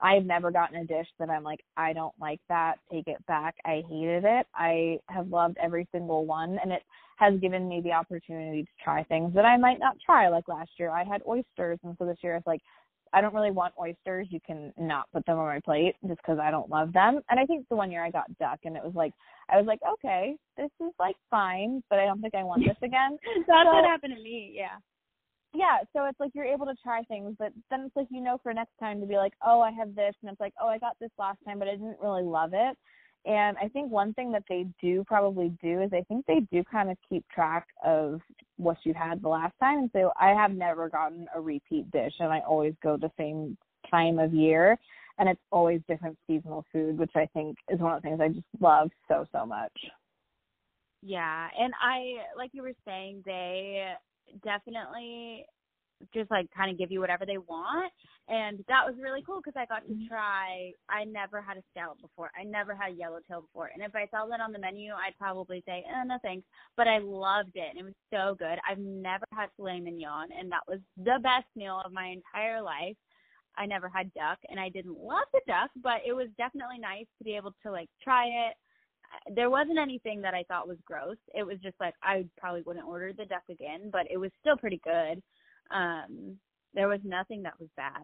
I've never gotten a dish that I'm like, I don't like that, take it back. I hated it. I have loved every single one and it has given me the opportunity to try things that I might not try. Like last year I had oysters and so this year it's like I don't really want oysters. You can not put them on my plate just because I don't love them. And I think the one year I got duck, and it was like I was like, okay, this is like fine, but I don't think I want this again. (laughs) That's so, what happened to me. Yeah. Yeah, so it's like you're able to try things, but then it's like you know for next time to be like, oh, I have this, and it's like, oh, I got this last time, but I didn't really love it. And I think one thing that they do probably do is I think they do kind of keep track of what you had the last time. And so I have never gotten a repeat dish and I always go the same time of year and it's always different seasonal food, which I think is one of the things I just love so, so much. Yeah. And I, like you were saying, they definitely just like kind of give you whatever they want. And that was really cool because i got to mm-hmm. try i never had a scallop before. I never had yellowtail before. And if i saw that on the menu i'd probably say eh, no thanks. But i loved it and it was so good. I've never had filet mignon and that was the best meal of my entire life. I never had duck and i didn't love the duck but it was definitely nice to be able to like try it. There wasn't anything that I thought was gross. It was just like I probably wouldn't order the duck again, but it was still pretty good um there was nothing that was bad.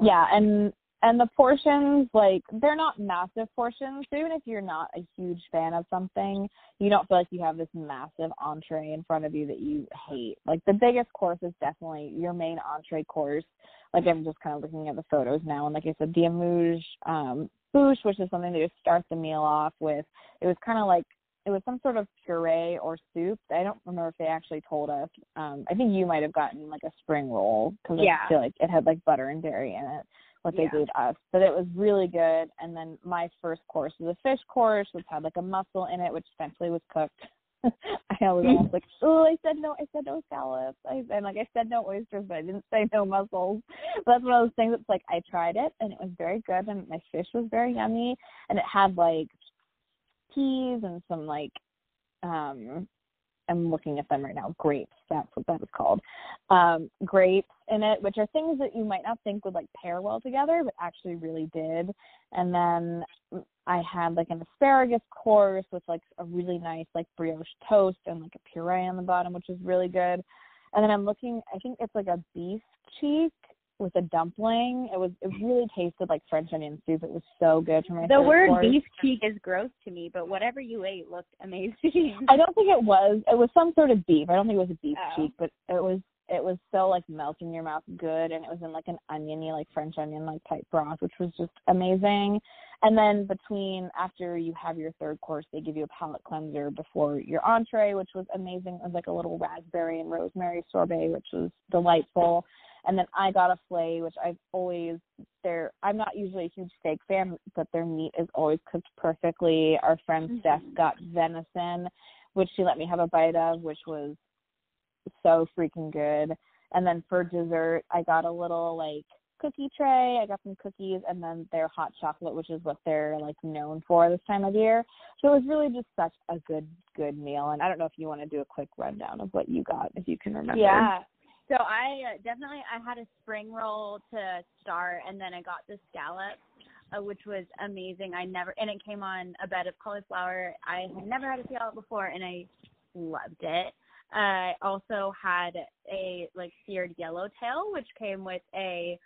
Yeah and and the portions like they're not massive portions so even if you're not a huge fan of something you don't feel like you have this massive entree in front of you that you hate. Like the biggest course is definitely your main entree course. Like i'm just kind of looking at the photos now and like i said the amuse um bouche which is something that you start the meal off with it was kind of like it was some sort of puree or soup. I don't remember if they actually told us. Um, I think you might have gotten like a spring roll because yeah. I feel like it had like butter and dairy in it, what they Yeah. gave us. But it was really good. And then my first course was a fish course, which had like a mussel in it, which thankfully was cooked. (laughs) I was almost like, oh, I said no, I said no scallops. I and like I said no oysters, but I didn't say no mussels. But (laughs) that's one of those things that's like I tried it and it was very good and my fish was very yummy and it had like peas and some like um I'm looking at them right now. Grapes, that's what that was called. Um, grapes in it, which are things that you might not think would like pair well together, but actually really did. And then I had like an asparagus course with like a really nice like brioche toast and like a puree on the bottom, which was really good. And then I'm looking, I think it's like a beef cheek with a dumpling. It was it really tasted like French onion soup. It was so good for my The word course. beef cheek is gross to me, but whatever you ate looked amazing. I don't think it was. It was some sort of beef. I don't think it was a beef Oh. cheek, but it was it was so like melt in your mouth good and it was in like an oniony like French onion like type broth, which was just amazing. And then between after you have your third course, they give you a palate cleanser before your entree, which was amazing. It was like a little raspberry and rosemary sorbet, which was delightful. And then I got a fillet, which I've always they're I'm not usually a huge steak fan, but their meat is always cooked perfectly. Our friend Steph Mhm. got venison, which she let me have a bite of, which was so freaking good. And then for dessert, I got a little like cookie tray. I got some cookies and then their hot chocolate, which is what they're like known for this time of year. So it was really just such a good, good meal. And I don't know if you want to do a quick rundown of what you got, if you can remember. Yeah. So I uh, definitely I had a spring roll to start, and then I got the scallop, uh, which was amazing. I never and it came on a bed of cauliflower. I had never had a scallop before, and I loved it. I also had a like seared yellowtail, which came with a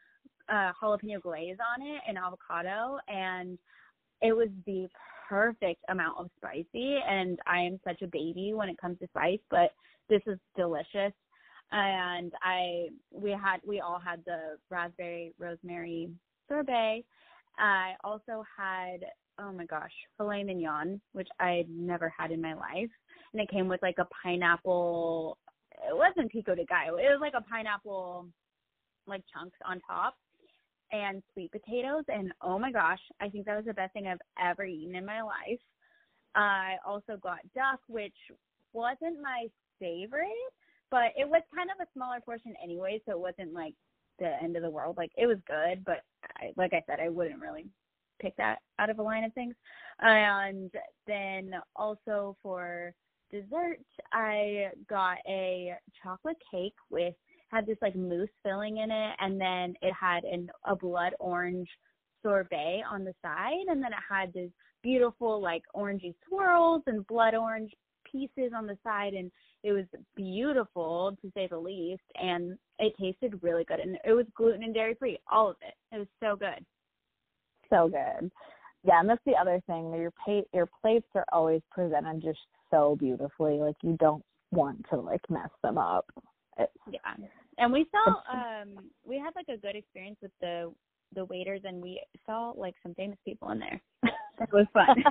uh, jalapeno glaze on it and avocado, and it was the perfect amount of spicy. And I am such a baby when it comes to spice, but this is delicious and I we had we all had the raspberry rosemary sorbet. I also had oh my gosh filet mignon, which I'd never had in my life, and it came with like a pineapple. It wasn't pico de gallo. It was like a pineapple, like chunks on top, and sweet potatoes. And oh my gosh, I think that was the best thing I've ever eaten in my life. I also got duck, which wasn't my favorite but it was kind of a smaller portion anyway, so it wasn't like the end of the world. Like it was good, but I, like I said, I wouldn't really pick that out of a line of things. And then also for dessert, I got a chocolate cake with had this like mousse filling in it, and then it had an a blood orange sorbet on the side, and then it had this beautiful like orangey swirls and blood orange pieces on the side and it was beautiful to say the least and it tasted really good and it was gluten and dairy free all of it it was so good So good. Yeah, and that's the other thing. Your pa- your plates are always presented just so beautifully. Like you don't want to like mess them up. It's, yeah and we saw um we had like a good experience with the the waiters and we saw like some famous people in there (laughs) that was fun (laughs)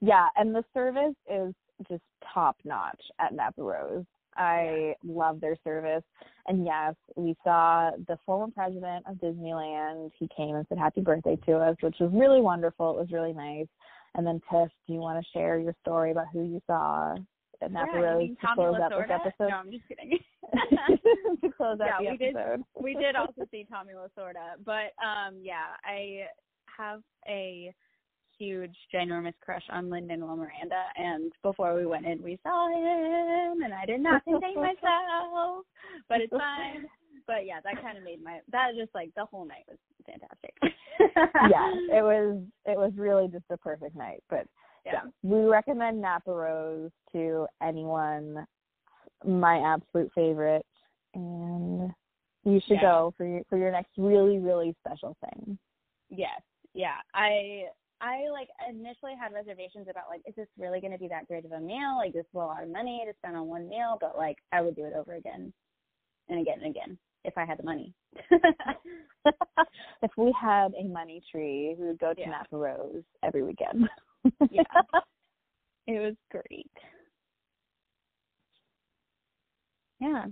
yeah, and the service is just top notch at Napa Rose. I love their service. And yes, we saw the former president of Disneyland. He came and said happy birthday to us, which was really wonderful. It was really nice. And then Tiff, do you want to share your story about who you saw at Napa yeah, Rose to close out this episode? no i'm just kidding (laughs) (laughs) to close out Yeah, the we did- episode. we did also see Tommy Lasorda, but um yeah, I have a huge ginormous crush on Lin-Manuel Miranda and before we went in we saw him and I did not contain myself. But it's fine. But yeah, that kind of made my that just like the whole night was fantastic. (laughs) yeah, it (laughs) was it was really just a perfect night. But yeah. we recommend Napa Rose to anyone. My absolute favorite, and you should Yeah. go for your for your next really really special thing. Yes. Yeah. I I like initially had reservations about like, is this really gonna be that great of a meal? Like this is a lot of money to spend on one meal, but like I would do it over again and again and again if I had the money. (laughs) if we had a money tree, we would go to Yeah. Napa Rose every weekend. Yeah. (laughs) it was great. Yeah.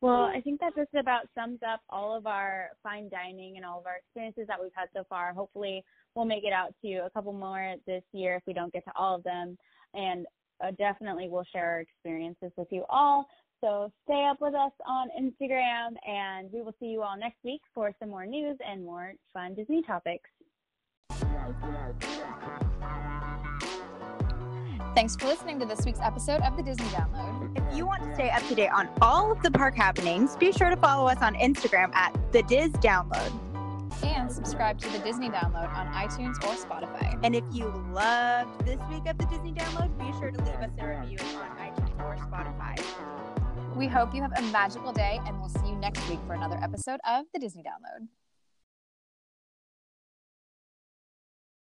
Well, I think that just about sums up all of our fine dining and all of our experiences that we've had so far. Hopefully, we'll make it out to a couple more this year if we don't get to all of them. And uh, definitely we'll share our experiences with you all. So stay up with us on Instagram, and we will see you all next week for some more news and more fun Disney topics. Thanks for listening to this week's episode of the Disney Download. If you want to stay up to date on all of the park happenings, be sure to follow us on Instagram at the Diz Download. And subscribe to the Disney Download on iTunes or Spotify. And if you loved this week of the Disney Download, be sure to leave us a review on iTunes or Spotify. We hope you have a magical day, and we'll see you next week for another episode of the Disney Download.